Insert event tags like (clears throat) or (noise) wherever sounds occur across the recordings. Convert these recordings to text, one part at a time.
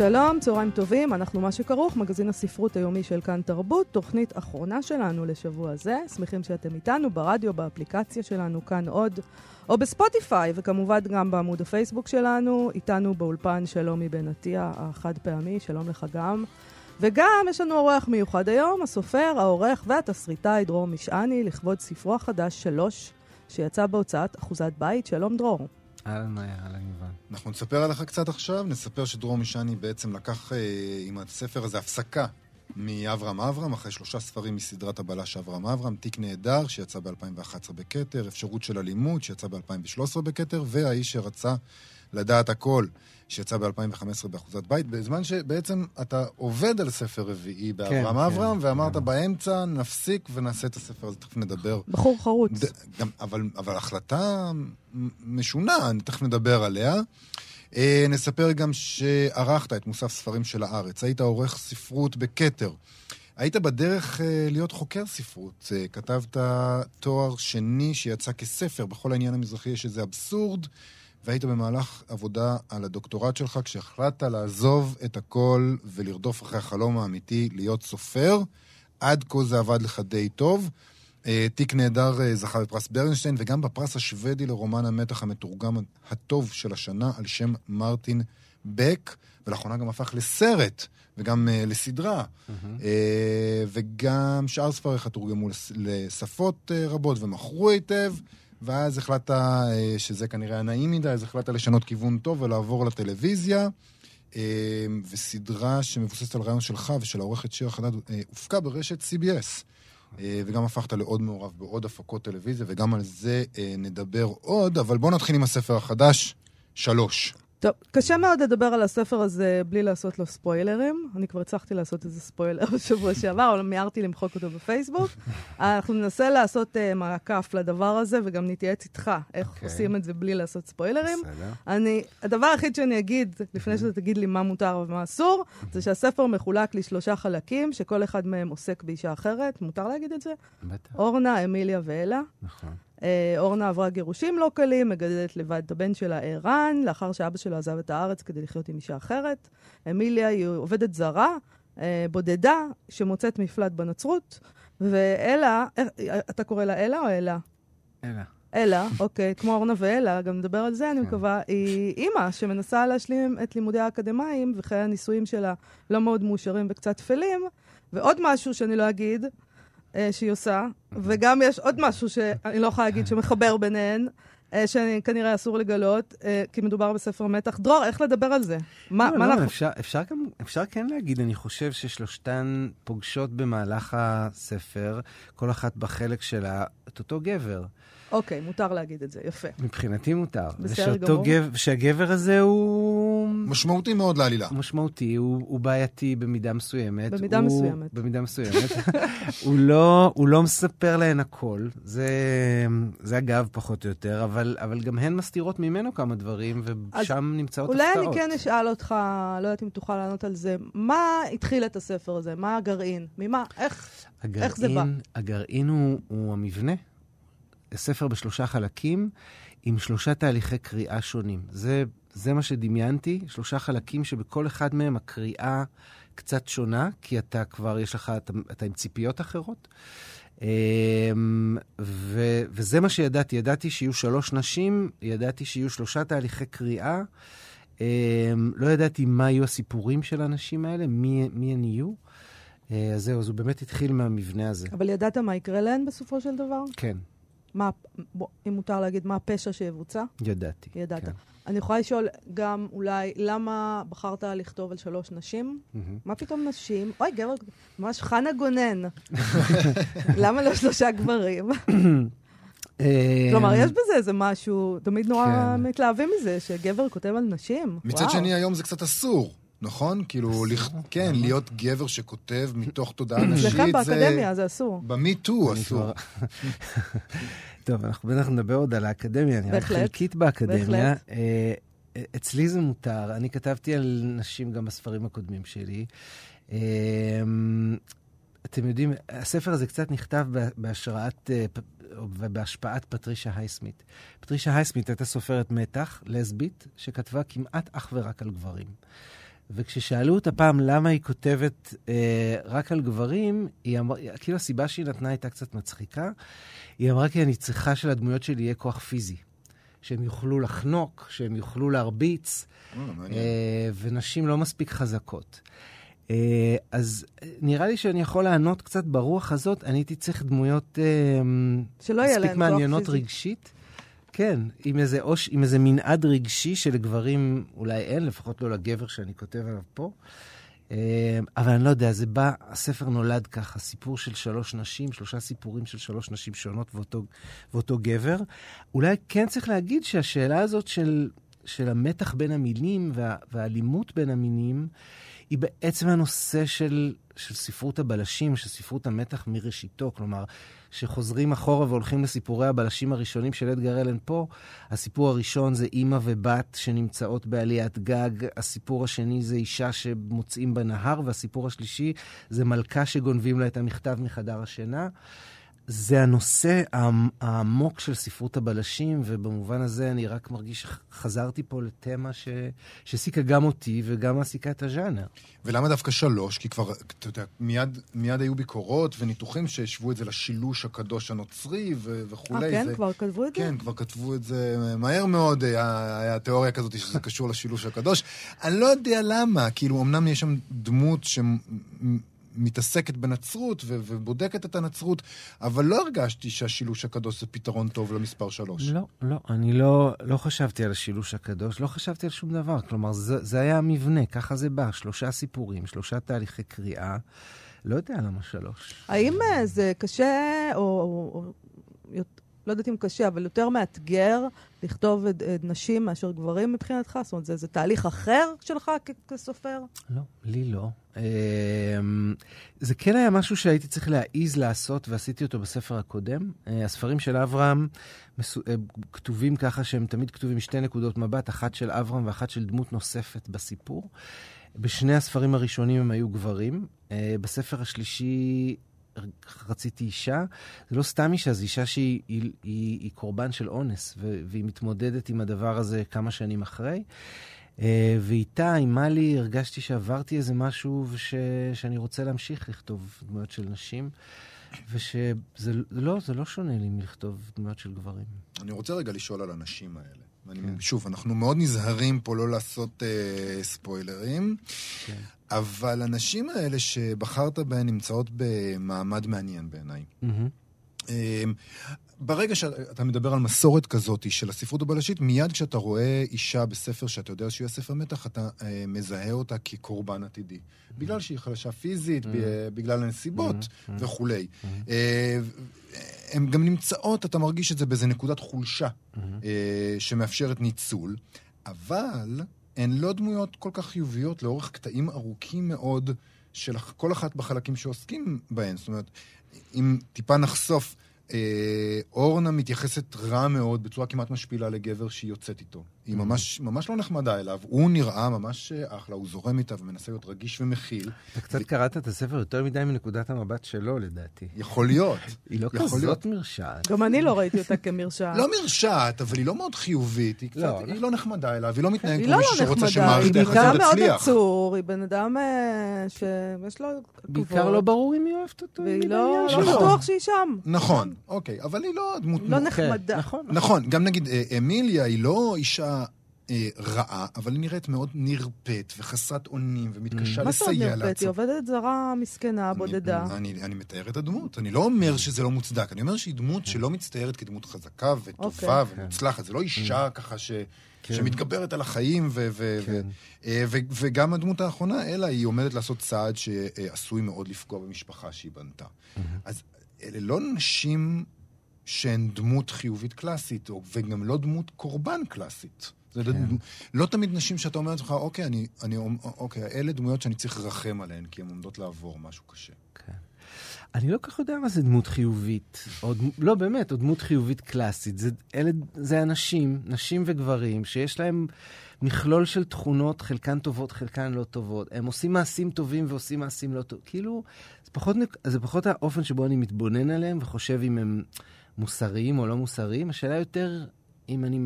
שלום, צהריים טובים, אנחנו מה שכרוך, מגזין הספרות היומי של כאן תרבות, תוכנית אחרונה שלנו לשבוע זה. שמחים שאתם איתנו ברדיו, באפליקציה שלנו, כאן עוד, או בספוטיפיי, וכמובן גם בעמוד הפייסבוק שלנו, איתנו באולפן שלומי בן עטיה החד פעמי, שלום לך גם. וגם יש לנו אורח מיוחד היום, הסופר, העורך והתסריטאי דרור משעני, לכבוד ספרו החדש שלוש, שיצא בהוצאת אחוזת בית. שלום דרור. אהלן מאיה, אהלן יובל. אנחנו נספר עליך קצת עכשיו, נספר שדרור משעני בעצם לקח אה, עם הספר הזה הפסקה מאברהם אברהם, אחרי שלושה ספרים מסדרת הבלש אברהם אברהם, תיק נהדר, שיצא ב-2011 בכתר, אפשרות של אלימות, שיצא ב-2013 בכתר, והאיש שרצה לדעת הכל, שיצא ב-2015 באחוזת בית, בזמן שבעצם אתה עובד על ספר רביעי באברהם כן, אברהם, כן, ואמרת כן. באמצע, נפסיק ונעשה את הספר הזה, תכף נדבר. בחור חרוץ. ד, גם, אבל, אבל החלטה משונה, אני תכף נדבר עליה. אה, נספר גם שערכת את מוסף ספרים של הארץ, היית עורך ספרות בכתר. היית בדרך אה, להיות חוקר ספרות. אה, כתבת תואר שני שיצא כספר, בכל העניין המזרחי יש איזה אבסורד, והיית במהלך עבודה על הדוקטורט שלך כשהחלטת לעזוב את הכל ולרדוף אחרי החלום האמיתי להיות סופר. עד כה זה עבד לך די טוב. אה, תיק נהדר אה, זכה בפרס ברנשטיין, וגם בפרס השוודי לרומן המתח המתורגם הטוב של השנה על שם מרטין בק, ולאחרונה גם הפך לסרט, וגם אה, לסדרה. אה, וגם שאר ספריך תורגמו לס- לשפות רבות ומכרו היטב, ואז החלטת אה, שזה כנראה היה נעים מדי, אז החלטת לשנות כיוון טוב ולעבור לטלוויזיה. אה, וסדרה שמבוססת על רעיון שלך ושל העורכת שיר חדד אה, הופקה ברשת CBS. וגם הפכת לעוד מעורב בעוד הפקות טלוויזיה, וגם על זה נדבר עוד, אבל בואו נתחיל עם הספר החדש, שלוש. טוב, קשה מאוד לדבר על הספר הזה בלי לעשות לו ספוילרים. אני כבר הצלחתי לעשות איזה ספוילר (laughs) בשבוע שעבר, אבל מיהרתי למחוק אותו בפייסבוק. (laughs) אנחנו ננסה לעשות uh, מעקף לדבר הזה, וגם נתייעץ איתך איך אוקיי. עושים את זה בלי לעשות ספוילרים. בסדר. אני, הדבר היחיד שאני אגיד, לפני שאתה תגיד לי מה מותר ומה אסור, זה שהספר מחולק לשלושה חלקים, שכל אחד מהם עוסק באישה אחרת. מותר להגיד את זה? בטח, אורנה, אמיליה ואלה. נכון. אה, אורנה עברה גירושים לא קלים, מגדלת לבד את הבן שלה ערן, לאחר שאבא שלו עזב את הארץ כדי לחיות עם אישה אחרת. אמיליה היא עובדת זרה, אה, בודדה, שמוצאת מפלט בנצרות. ואלה, איך- אתה קורא לה אלה או אלה? אלא. אלה, אוקיי, כמו אורנה ואלה, גם נדבר על זה, אני כן. מקווה, היא אימא שמנסה להשלים את לימודי האקדמאים, וחיי הנישואים שלה לא מאוד מאושרים וקצת טפלים. ועוד משהו שאני לא אגיד, אה, שהיא עושה, וגם יש עוד משהו שאני לא יכולה להגיד שמחבר ביניהן, אה, שכנראה אסור לגלות, אה, כי מדובר בספר מתח. דרור, איך לדבר על זה? מה לא, מה לא, אנחנו... אפשר, אפשר, גם, אפשר כן להגיד, אני חושב ששלושתן פוגשות במהלך הספר, כל אחת בחלק שלה, את אותו גבר. אוקיי, מותר להגיד את זה, יפה. מבחינתי מותר. בסדר גמור. גבר, שהגבר הזה הוא משמעותי מאוד לעלילה. משמעותי, הוא, הוא בעייתי במידה מסוימת. במידה הוא, מסוימת. במידה מסוימת. (laughs) הוא, לא, הוא לא מספר להן הכל, זה, זה אגב פחות או יותר, אבל, אבל גם הן מסתירות ממנו כמה דברים, ושם נמצאות אולי הפתעות. אני כן אשאל אותך, לא יודעת אם תוכל לענות על זה, מה התחיל את הספר הזה? מה הגרעין? ממה? איך? הגרעין, איך זה בא? הגרעין הוא, הוא המבנה. ספר בשלושה חלקים, עם שלושה תהליכי קריאה שונים. זה, זה מה שדמיינתי, שלושה חלקים שבכל אחד מהם הקריאה קצת שונה, כי אתה כבר, יש לך, אתה, אתה עם ציפיות אחרות. אמ, ו, וזה מה שידעתי, ידעתי שיהיו שלוש נשים, ידעתי שיהיו שלושה תהליכי קריאה. אמ, לא ידעתי מה יהיו הסיפורים של האנשים האלה, מי, מי הן יהיו. אה, אז זהו, אז הוא באמת התחיל מהמבנה הזה. אבל ידעת מה יקרה להן בסופו של דבר? כן, מה, בוא, אם מותר להגיד, מה הפשע שיבוצע? ידעתי. ידעת. כן. אני יכולה לשאול גם אולי, למה בחרת לכתוב על שלוש נשים? מה פתאום נשים? אוי, גבר, ממש חנה גונן. (laughs) למה לא שלושה גברים? (coughs) אה, כלומר, יש בזה איזה משהו, תמיד נורא כן. מתלהבים מזה, שגבר כותב על נשים. מצד. שני, היום זה קצת אסור. נכון? כאילו, לכ... כן, להיות גבר שכותב מתוך תודעה נשית, אצלכם זה... באקדמיה זה אסור. במיטו אסור. (laughs) טוב, אנחנו בטח נדבר עוד על האקדמיה, אני רק. חלקית באקדמיה. בהחלט. אה, אצלי זה מותר, אני כתבתי על נשים גם בספרים הקודמים שלי. אה, אתם יודעים, הספר הזה קצת נכתב בה- בהשראת אה, ובהשפעת פטרישה הייסמית. פטרישה הייסמית הייתה סופרת מתח, לסבית, שכתבה כמעט אך ורק על גברים. וכששאלו אותה פעם למה היא כותבת אה, רק על גברים, היא אמרה, כאילו הסיבה שהיא נתנה הייתה קצת מצחיקה. היא אמרה כי אני צריכה שלדמויות שלי יהיה כוח פיזי. שהם יוכלו לחנוק, שהם יוכלו להרביץ, אה, מעניין. אה, ונשים לא מספיק חזקות. אה, אז אה, נראה לי שאני יכול לענות קצת ברוח הזאת. אני הייתי צריך דמויות אה, מספיק מעניינות פיזי. רגשית. כן, עם איזה, אוש, עם איזה מנעד רגשי שלגברים אולי אין, לפחות לא לגבר שאני כותב עליו פה. אה, אבל אני לא יודע, זה בא, הספר נולד ככה, סיפור של שלוש נשים, שלושה סיפורים של שלוש נשים שונות ואותו, ואותו גבר. אולי כן צריך להגיד שהשאלה הזאת של, של המתח בין המילים וה, והאלימות בין המינים, היא בעצם הנושא של, של ספרות הבלשים, של ספרות המתח מראשיתו. כלומר, שחוזרים אחורה והולכים לסיפורי הבלשים הראשונים של אדגר אלן פה, הסיפור הראשון זה אימא ובת שנמצאות בעליית גג, הסיפור השני זה אישה שמוצאים בנהר, והסיפור השלישי זה מלכה שגונבים לה את המכתב מחדר השינה. זה הנושא העמ- העמוק של ספרות הבלשים, ובמובן הזה אני רק מרגיש שחזרתי פה לתמה ש... שהעסיקה גם אותי וגם מעסיקה את הז'אנר. ולמה דווקא שלוש? כי כבר, אתה יודע, מיד, מיד היו ביקורות וניתוחים שהשוו את זה לשילוש הקדוש הנוצרי ו- וכולי. אה, כן? זה... כבר כתבו את זה? כן, כבר כתבו את זה מהר מאוד, היה, היה תיאוריה כזאת שזה קשור לשילוש הקדוש. אני לא יודע למה, כאילו, אמנם יש שם דמות שמתעסקת בנצרות ו- ובודקת את הנצרות, אבל לא הרגשתי שהשילוש הקדוש זה פתרון טוב למספר שלוש. לא, לא, אני לא, לא חשבתי על השילוש הקדוש, לא חשבתי על שום דבר. כלומר, זה, זה היה המבנה, ככה זה בא, שלושה סיפורים, שלושה תהליכי קריאה. לא יודע למה שלוש. האם אה, זה קשה, או, או, או לא יודעת אם קשה, אבל יותר מאתגר לכתוב את, את נשים מאשר גברים מבחינתך? זאת אומרת, זה, זה תהליך אחר שלך כ- כסופר? לא, לי לא. אמ, זה כן היה משהו שהייתי צריך להעיז לעשות, ועשיתי אותו בספר הקודם. אה, הספרים של אברהם אה, כתובים ככה שהם תמיד כתובים משתי נקודות מבט, אחת של אברהם ואחת של דמות נוספת בסיפור. בשני הספרים הראשונים הם היו גברים. אה, בספר השלישי רציתי אישה. זה לא סתם אישה, זו אישה שהיא היא, היא, היא קורבן של אונס, ו- והיא מתמודדת עם הדבר הזה כמה שנים אחרי. אה, ואיתה, עם מלי, הרגשתי שעברתי איזה משהו וש... שאני רוצה להמשיך לכתוב דמויות של נשים, ושזה זה לא, זה לא שונה לי מלכתוב דמויות של גברים. אני רוצה רגע לשאול על הנשים האלה. ואני, כן. שוב, אנחנו מאוד נזהרים פה לא לעשות אה, ספוילרים, כן. אבל הנשים האלה שבחרת בהן נמצאות במעמד מעניין בעיניי. אמ, ברגע שאתה מדבר על מסורת כזאת של הספרות הבלשית, מיד כשאתה רואה אישה בספר שאתה יודע שהוא יהיה ספר מתח, אתה אה, מזהה אותה כקורבן עתידי. בגלל שהיא חלשה פיזית, ב- בגלל הנסיבות וכולי. אה, הן גם נמצאות, אתה מרגיש את זה באיזה נקודת חולשה אה, שמאפשרת ניצול, אבל הן לא דמויות כל כך חיוביות לאורך קטעים ארוכים מאוד של כל אחת בחלקים שעוסקים בהן. זאת אומרת, אם טיפה נחשוף, אה, אורנה מתייחסת רע מאוד, בצורה כמעט משפילה לגבר שהיא יוצאת איתו. היא ממש, ממש לא נחמדה אליו, הוא נראה ממש אחלה, הוא זורם איתה ומנסה להיות רגיש ומכיל. אתה קצת קראת את הספר יותר מדי מנקודת המבט שלו, לדעתי. יכול להיות. היא לא כזאת להיות. מרשעת. גם אני לא ראיתי אותה כמרשעת. לא מרשעת, אבל היא לא מאוד חיובית. היא, קצת, לא, היא לא נחמדה אליו, היא לא מתנהגת היא כמו לא מישהו לא שרוצה נחמדה, שמערכת היא היחסים בן אדם מאוד תצליח. עצור, היא בן אדם אה, שיש לו כבוד. בעיקר לא ברור אם היא אוהבת אותו. והיא לא היא לא נכון. בטוח שהיא שם. נכון, אוקיי, אבל היא לא דמות... לא נחמדה. נכון. נכון, גם נגיד אה, אמיליה היא לא אישה אה, רעה, אבל היא נראית מאוד נרפאת וחסרת אונים ומתקשה מה זאת אומרת לסייע נרפאת? היא לעצמה. עובדת זרה מסכנה, בודדה. אני, אני, אני מתאר את הדמות, אני לא אומר שזה לא מוצדק, אני אומר שהיא דמות שלא מצטיירת כדמות חזקה וטובה אוקיי. ומוצלחת, זה לא אישה ככה ש... כן. שמתגברת על החיים, ו- ו- כן. ו- אה, ו- וגם הדמות האחרונה, אלא היא עומדת לעשות צעד שעשוי מאוד לפגוע במשפחה שהיא בנתה. אז אלה לא נשים שהן דמות חיובית קלאסית, וגם לא דמות קורבן קלאסית. זה כן. לא תמיד נשים שאתה אומר לך, אוקיי, אני, אני, אוקיי, אלה דמויות שאני צריך לרחם עליהן, כי הן עומדות לעבור משהו קשה. כן. אני לא כל כך יודע מה זה דמות חיובית. או, לא, באמת, או דמות חיובית קלאסית. זה, אלה, זה אנשים, נשים וגברים, שיש להם מכלול של תכונות, חלקן טובות, חלקן לא טובות. הם עושים מעשים טובים ועושים מעשים לא טובים. כאילו, זה פחות, זה פחות האופן שבו אני מתבונן עליהם וחושב אם הם מוסריים או לא מוסריים. השאלה יותר אם אני...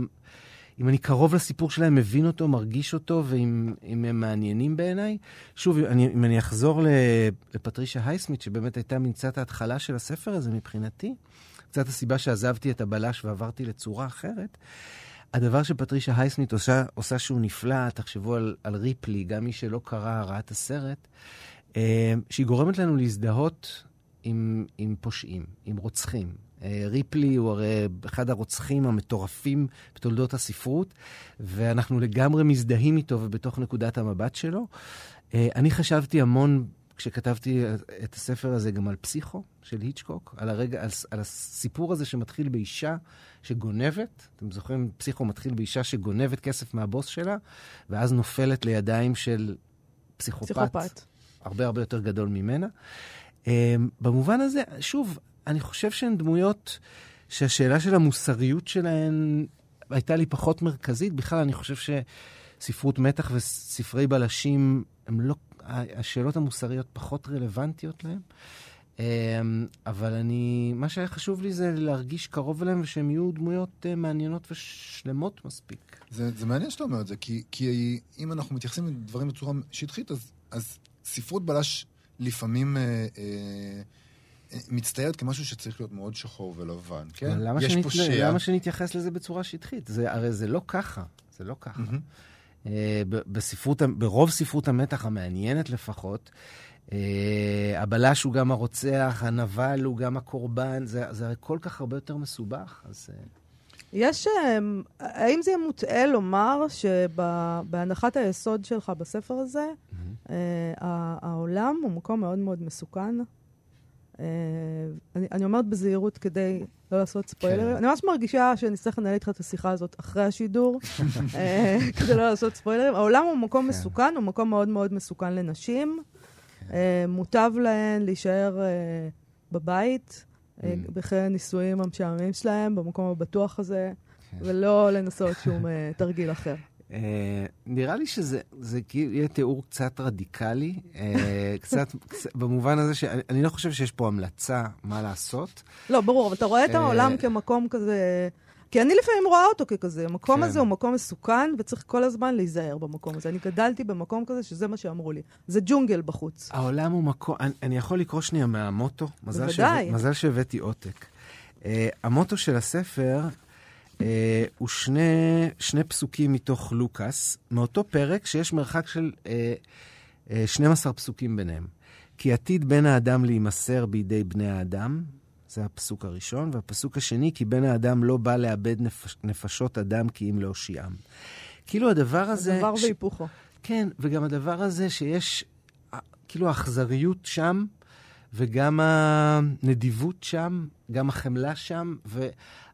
אם אני קרוב לסיפור שלהם, מבין אותו, מרגיש אותו, ואם הם מעניינים בעיניי. שוב, אני, אם אני אחזור לפטרישה הייסמית, שבאמת הייתה קצת ההתחלה של הספר הזה מבחינתי, קצת הסיבה שעזבתי את הבלש ועברתי לצורה אחרת, הדבר שפטרישה הייסמית עושה, עושה שהוא נפלא, תחשבו על, על ריפלי, גם מי שלא קרא, ראה את הסרט, אה, שהיא גורמת לנו להזדהות עם, עם פושעים, עם רוצחים, ריפלי הוא הרי אחד הרוצחים המטורפים בתולדות הספרות, ואנחנו לגמרי מזדהים איתו ובתוך נקודת המבט שלו. אה, אני חשבתי המון, כשכתבתי את הספר הזה, גם על פסיכו של היצ'קוק, על, הרגע, על, על הסיפור הזה שמתחיל באישה שגונבת. אתם זוכרים, פסיכו מתחיל באישה שגונבת כסף מהבוס שלה, ואז נופלת לידיים של פסיכופת. פסיכופת. הרבה הרבה יותר גדול ממנה. Um, במובן הזה, שוב, אני חושב שהן דמויות שהשאלה של המוסריות שלהן הייתה לי פחות מרכזית. בכלל, אני חושב שספרות מתח וספרי בלשים, לא, השאלות המוסריות פחות רלוונטיות להם. אמ, אבל אני, מה שהיה חשוב לי זה להרגיש קרוב אליהם ושהם יהיו דמויות אה, מעניינות ושלמות מספיק. זה, זה מעניין שאתה אומר את זה, כי, כי אם אנחנו מתייחסים לדברים בצורה שטחית, אז, אז ספרות בלש לפעמים... אה, אה, מצטיירת כמשהו שצריך להיות מאוד שחור ולבן, כן? למה, יש שנת... שיה... למה שנתייחס לזה בצורה שטחית? זה, הרי זה לא ככה, זה לא ככה. Mm-hmm. בספרות, ברוב ספרות המתח המעניינת לפחות, uh, הבלש הוא גם הרוצח, הנבל הוא גם הקורבן, זה, זה הרי כל כך הרבה יותר מסובך, אז... Uh... יש, האם זה מוטעה לומר שבהנחת היסוד שלך בספר הזה, mm-hmm. העולם הוא מקום מאוד מאוד מסוכן? אה, אני, אני אומרת בזהירות כדי לא לעשות ספוילרים. כן. אני ממש מרגישה שאני אצטרך לנהל איתך את השיחה הזאת אחרי השידור, (laughs) אה, כדי לא לעשות ספוילרים. העולם הוא מקום כן. מסוכן, הוא מקום מאוד מאוד מסוכן לנשים. כן. אה, מוטב להן להישאר בבית, mm. בחיי הנישואים המשעממים שלהם, במקום הבטוח הזה, כן. ולא לנסות שום תרגיל אחר. אה, נראה לי שזה כאילו יהיה תיאור קצת רדיקלי, אה, (laughs) קצת, במובן הזה שאני לא חושב שיש פה המלצה מה לעשות. לא, ברור, אבל אתה רואה את העולם אה, כמקום כזה... כי אני לפעמים רואה אותו ככזה. המקום כן. הזה הוא מקום מסוכן, וצריך כל הזמן להיזהר במקום הזה. אני גדלתי במקום כזה שזה מה שאמרו לי. זה ג'ונגל בחוץ. העולם הוא מקום... אני, אני יכול לקרוא שנייה מהמוטו? בוודאי. מזל שהבאתי עותק. Uh, המוטו של הספר הוא שני, שני פסוקים מתוך לוקאס, מאותו פרק שיש מרחק של אה, אה, 12 פסוקים ביניהם. כי עתיד בן האדם להימסר בידי בני האדם, זה הפסוק הראשון, והפסוק השני, כי בן האדם לא בא לאבד נפש, נפשות אדם כי אם להושיעם. כאילו הדבר הזה... הדבר ש... והיפוכו. כן, וגם הדבר הזה שיש, אה, כאילו האכזריות שם, וגם הנדיבות שם, גם החמלה שם, ו...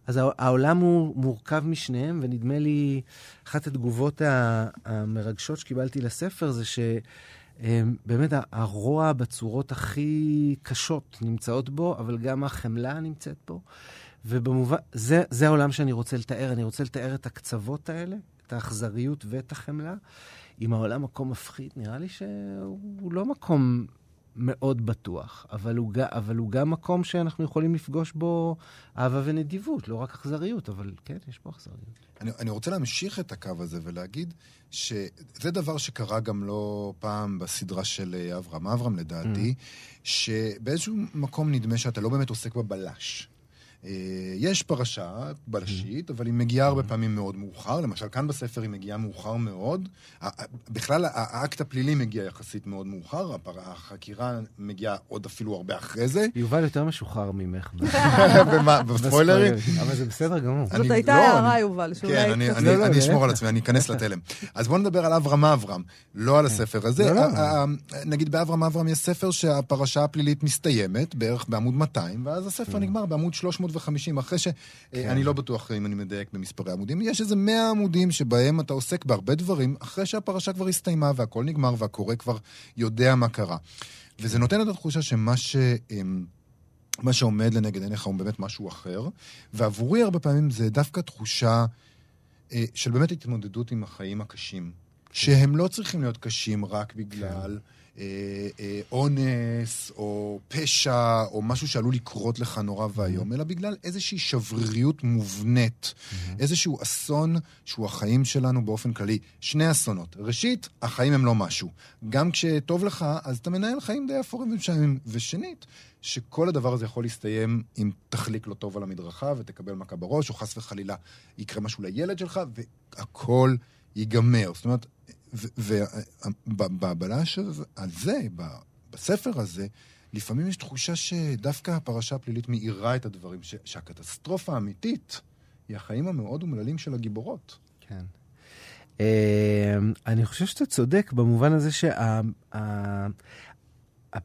אז העולם הוא מורכב משניהם, ונדמה לי, אחת התגובות המרגשות שקיבלתי לספר זה שבאמת הרוע בצורות הכי קשות נמצאות בו, אבל גם החמלה נמצאת בו. ובמובן, זה, זה העולם שאני רוצה לתאר. אני רוצה לתאר את הקצוות האלה, את האכזריות ואת החמלה. אם העולם מקום מפחיד, נראה לי שהוא לא מקום מאוד בטוח, אבל הוא, אבל הוא גם מקום שאנחנו יכולים לפגוש בו אהבה ונדיבות, לא רק אכזריות, אבל כן, יש פה אכזריות. אני, אני רוצה להמשיך את הקו הזה ולהגיד שזה דבר שקרה גם לא פעם בסדרה של אה, אברהם אברהם, לדעתי, mm. שבאיזשהו מקום נדמה שאתה לא באמת עוסק בבלש. אה, יש פרשה בלשית, אבל היא מגיעה הרבה פעמים מאוד מאוחר. למשל, כאן בספר היא מגיעה מאוחר מאוד. בכלל, האקט הפלילי מגיע יחסית מאוד מאוחר, החקירה מגיעה עוד אפילו הרבה אחרי זה. יובל יותר משוחרר ממך. (laughs) במה? בספוילרים? אבל זה בסדר גמור. זאת הייתה לא, הערה, יובל, שאולי... כן, אני לא, לא, אשמור על עצמי, אני אכנס לתלם. אז בואו נדבר על אברהם אברהם, לא על כן. הספר הזה. נגיד באברהם אברהם יש ספר שהפרשה הפלילית מסתיימת, בערך בעמוד 200, ואז הספר כן. נגמר בעמוד 300 350, אחרי ש... כן. אני לא בטוח אם אני מדייק במספרי עמודים, יש איזה 100 עמודים שבהם אתה עוסק בהרבה דברים, אחרי שהפרשה כבר הסתיימה והכל נגמר והקורא כבר יודע מה קרה. וזה נותן את התחושה שמה ש... אמ, מה שעומד לנגד עיניך הוא באמת משהו אחר, ועבורי הרבה פעמים זה דווקא תחושה אה, של באמת התמודדות עם החיים הקשים, שהם לא צריכים להיות קשים רק בגלל... כן. אה, אה, אונס, או פשע, או משהו שעלול לקרות לך נורא ואיום, mm-hmm. אלא בגלל איזושהי שבריריות מובנית, mm-hmm. איזשהו אסון שהוא החיים שלנו באופן כללי. שני אסונות. ראשית, החיים הם לא משהו. גם כשטוב לך, אז אתה מנהל חיים די אפורים ומשעמים. ושנית, שכל הדבר הזה יכול להסתיים אם תחליק לא טוב על המדרכה ותקבל מכה בראש, או חס וחלילה יקרה משהו לילד שלך, והכל ייגמר. זאת אומרת, ובבלש הזה, בספר הזה, לפעמים יש תחושה שדווקא הפרשה הפלילית מאירה את הדברים, שהקטסטרופה האמיתית היא החיים המאוד אומללים של הגיבורות. כן. אמ, אני חושב שאתה צודק במובן הזה שה...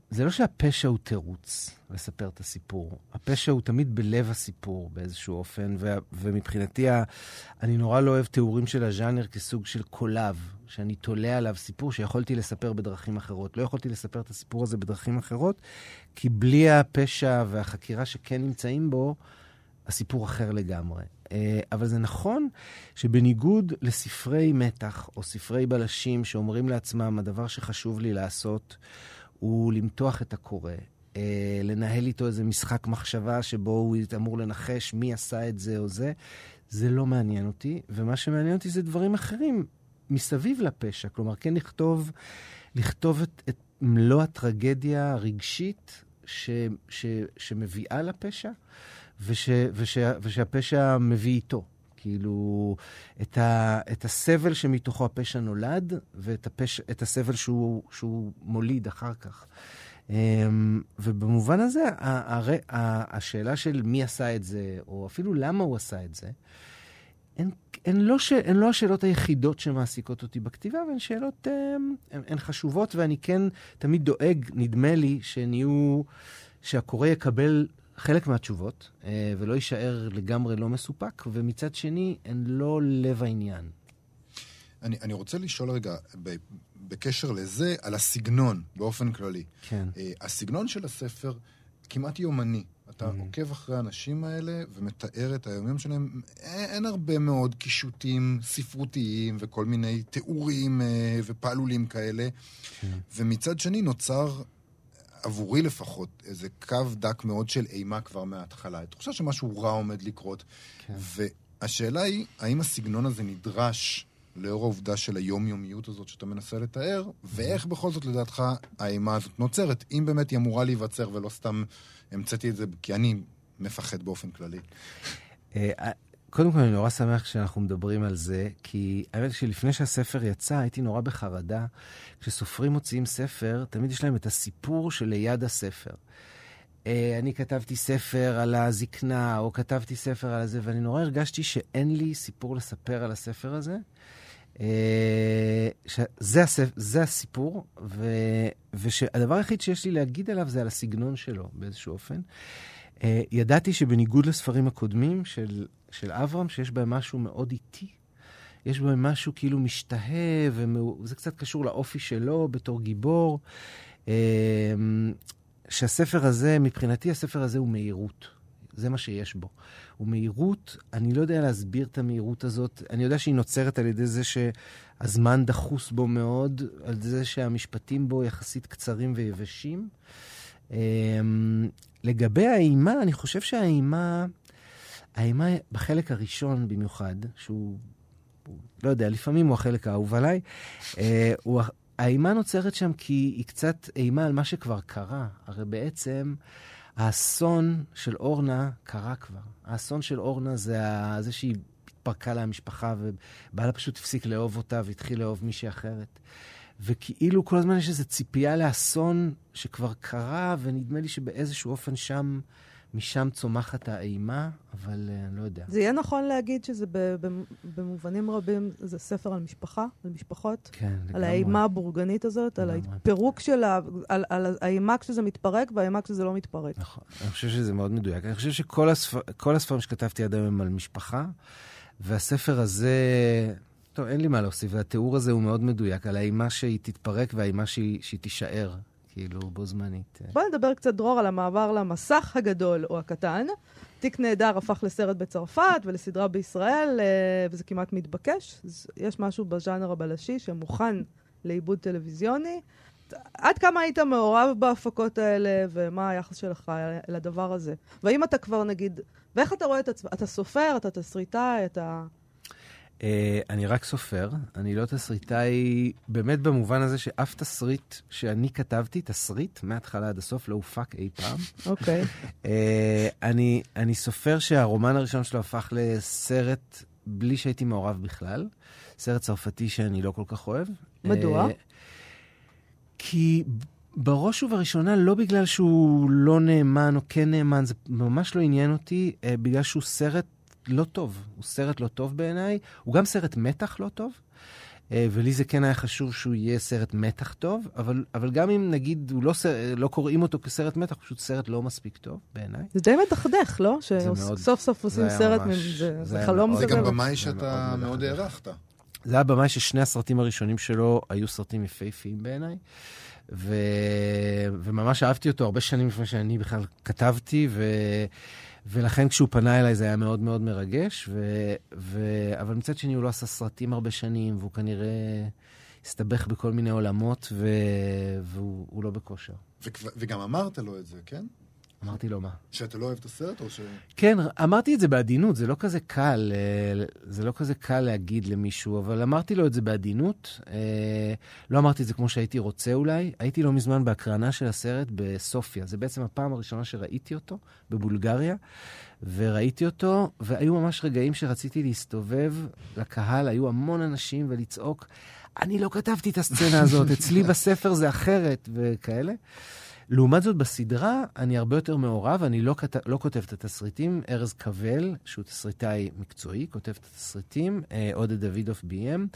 זה לא שהפשע הוא תירוץ לספר את הסיפור. הפשע הוא תמיד בלב הסיפור באיזשהו אופן, ו- ומבחינתי, אני נורא לא אוהב תיאורים של הז'אנר כסוג של קולב, שאני תולה עליו סיפור שיכולתי לספר בדרכים אחרות. לא יכולתי לספר את הסיפור הזה בדרכים אחרות, כי בלי הפשע והחקירה שכן נמצאים בו, הסיפור אחר לגמרי. אה, אבל זה נכון שבניגוד לספרי מתח או ספרי בלשים שאומרים לעצמם, הדבר שחשוב לי לעשות, הוא למתוח את הקורא, אה, לנהל איתו איזה משחק מחשבה שבו הוא אמור לנחש מי עשה את זה או זה. זה לא מעניין אותי, ומה שמעניין אותי זה דברים אחרים מסביב לפשע. כלומר, כן לכתוב, לכתוב את, את מלוא הטרגדיה הרגשית ש, ש, שמביאה לפשע, וש, וש, ושהפשע מביא איתו. כאילו, את, ה, את הסבל שמתוכו הפשע נולד, ואת הפשע, את הסבל שהוא, שהוא מוליד אחר כך. אמ, ובמובן הזה, הרי, השאלה של מי עשה את זה, או אפילו למה הוא עשה את זה, הן, הן, לא, ש, הן לא השאלות היחידות שמעסיקות אותי בכתיבה, והן שאלות, אמ, הן, הן חשובות, ואני כן תמיד דואג, נדמה לי, שהן שהקורא יקבל חלק מהתשובות, אה, ולא יישאר לגמרי לא מסופק, ומצד שני, הן לא לב העניין. אני, אני רוצה לשאול רגע, ב, בקשר לזה, על הסגנון באופן כללי. כן. Uh, הסגנון של הספר כמעט יומני. אתה mm-hmm. עוקב אחרי האנשים האלה ומתאר את היומים שלהם. אין, אין הרבה מאוד קישוטים ספרותיים וכל מיני תיאורים ופעלולים כאלה. כן. ומצד שני נוצר עבורי לפחות, איזה קו דק מאוד של אימה כבר מההתחלה. תחושה שמשהו רע עומד לקרות. כן. והשאלה היא, האם הסגנון הזה נדרש לאור העובדה של היומיומיות הזאת שאתה מנסה לתאר, ואיך בכל זאת לדעתך האימה הזאת נוצרת, אם באמת היא אמורה להיווצר ולא סתם המצאתי את זה, כי אני מפחד באופן כללי. קודם כל, אני נורא שמח שאנחנו מדברים על זה, כי האמת שלפני שהספר יצא, הייתי נורא בחרדה. כשסופרים מוציאים ספר, תמיד יש להם את הסיפור שליד הספר. אה, אני כתבתי ספר על הזקנה, או כתבתי ספר על זה, ואני נורא הרגשתי שאין לי סיפור לספר על הספר הזה. אה, שזה הספר, זה הסיפור, ו, ושהדבר היחיד שיש לי להגיד עליו זה על הסגנון שלו באיזשהו אופן. אה, ידעתי שבניגוד לספרים הקודמים של, של אברהם, שיש בהם משהו מאוד איטי, יש בהם משהו כאילו משתהה, וזה קצת קשור לאופי שלו בתור גיבור. אה, שהספר הזה, מבחינתי הספר הזה הוא מהירות. זה מה שיש בו. הוא מהירות, אני לא יודע להסביר את המהירות הזאת. אני יודע שהיא נוצרת על ידי זה שהזמן דחוס בו מאוד, על זה שהמשפטים בו יחסית קצרים ויבשים. אמ, לגבי האימה, אני חושב שהאימה, האימה בחלק הראשון במיוחד, שהוא, הוא, לא יודע, לפעמים הוא החלק האהוב עליי, אה, האימה נוצרת שם כי היא קצת אימה על מה שכבר קרה. הרי בעצם האסון של אורנה קרה כבר. האסון של אורנה זה, זה שהיא התפרקה לה המשפחה ובעלה פשוט הפסיק לאהוב אותה והתחיל לאהוב מישהי אחרת. וכאילו כל הזמן יש איזו ציפייה לאסון שכבר קרה, ונדמה לי שבאיזשהו אופן שם משם צומחת האימה, אבל אה, אני לא יודע. זה יהיה נכון להגיד שזה במובנים רבים, זה ספר על משפחה, על משפחות? כן, לגמרי. על האימה הבורגנית הזאת, על לגמרי. הפירוק שלה, על, על האימה כשזה מתפרק והאימה כשזה לא מתפרק. נכון, אני חושב שזה מאוד מדויק. אני חושב שכל הספר, הספרים שכתבתי עד היום הם על משפחה, והספר הזה, טוב, אין לי מה להוסיף, והתיאור הזה הוא מאוד מדויק, על האימה שהיא תתפרק והאימה שהיא, שהיא תישאר, כאילו, בו זמנית. בוא נדבר קצת, דרור, על המעבר למסך הגדול או הקטן. תיק נהדר הפך לסרט בצרפת ולסדרה בישראל, אה, וזה כמעט מתבקש. יש משהו בז'אנר הבלשי שמוכן לעיבוד טלוויזיוני. עד כמה היית מעורב בהפקות האלה, ומה היחס שלך לדבר הזה? והאם אתה כבר, נגיד, ואיך אתה רואה את עצמך? אתה סופר, אתה תסריטאי, אתה... Uh, אני רק סופר, אני לא תסריטאי, באמת במובן הזה שאף תסריט שאני כתבתי, תסריט, מההתחלה עד הסוף, לא הופק אי פעם. אוקיי. uh, אני, אני סופר שהרומן הראשון שלו הפך לסרט בלי שהייתי מעורב בכלל. סרט צרפתי שאני לא כל כך אוהב. מדוע? Uh, כי בראש ובראשונה, לא בגלל שהוא לא נאמן או כן נאמן, זה ממש לא עניין אותי, uh, בגלל שהוא סרט לא טוב. הוא סרט לא טוב בעיניי, הוא גם סרט מתח לא טוב. Uh, ולי זה כן היה חשוב שהוא יהיה סרט מתח טוב, אבל, אבל גם אם נגיד הוא לא, סרט, לא קוראים אותו כסרט מתח, פשוט סרט לא מספיק טוב בעיניי. זה די מדכדך, לא? שסוף סוף עושים סרט, ממש, זה, זה, זה חלום. זה גם במאי שאתה מאוד הערכת. זה היה במאי ששני הסרטים הראשונים שלו היו סרטים יפהפיים בעיניי. ו... וממש אהבתי אותו הרבה שנים לפני שאני בכלל כתבתי, ו... ולכן כשהוא פנה אליי זה היה מאוד מאוד מרגש, ו... ו... אבל מצד שני הוא לא עשה סרטים הרבה שנים, והוא כנראה הסתבך בכל מיני עולמות, ו... והוא לא בכושר. וגם אמרת לו את זה, כן? אמרתי לו מה? שאתה לא אוהב את הסרט או ש... כן, אמרתי את זה בעדינות, זה לא כזה קל, זה לא כזה קל להגיד למישהו, אבל אמרתי לו את זה בעדינות. לא אמרתי את זה כמו שהייתי רוצה אולי. הייתי לא מזמן בהקרנה של הסרט בסופיה. זה בעצם הפעם הראשונה שראיתי אותו, בבולגריה, וראיתי אותו, והיו ממש רגעים שרציתי להסתובב לקהל, היו המון אנשים ולצעוק, אני לא כתבתי את הסצנה הזאת, אצלי בספר זה אחרת, וכאלה. לעומת זאת, בסדרה אני הרבה יותר מעורב, אני לא, כת... לא כותב את התסריטים. ארז קבל, שהוא תסריטאי מקצועי, כותב את התסריטים, אה, עודד דוידוף ביים.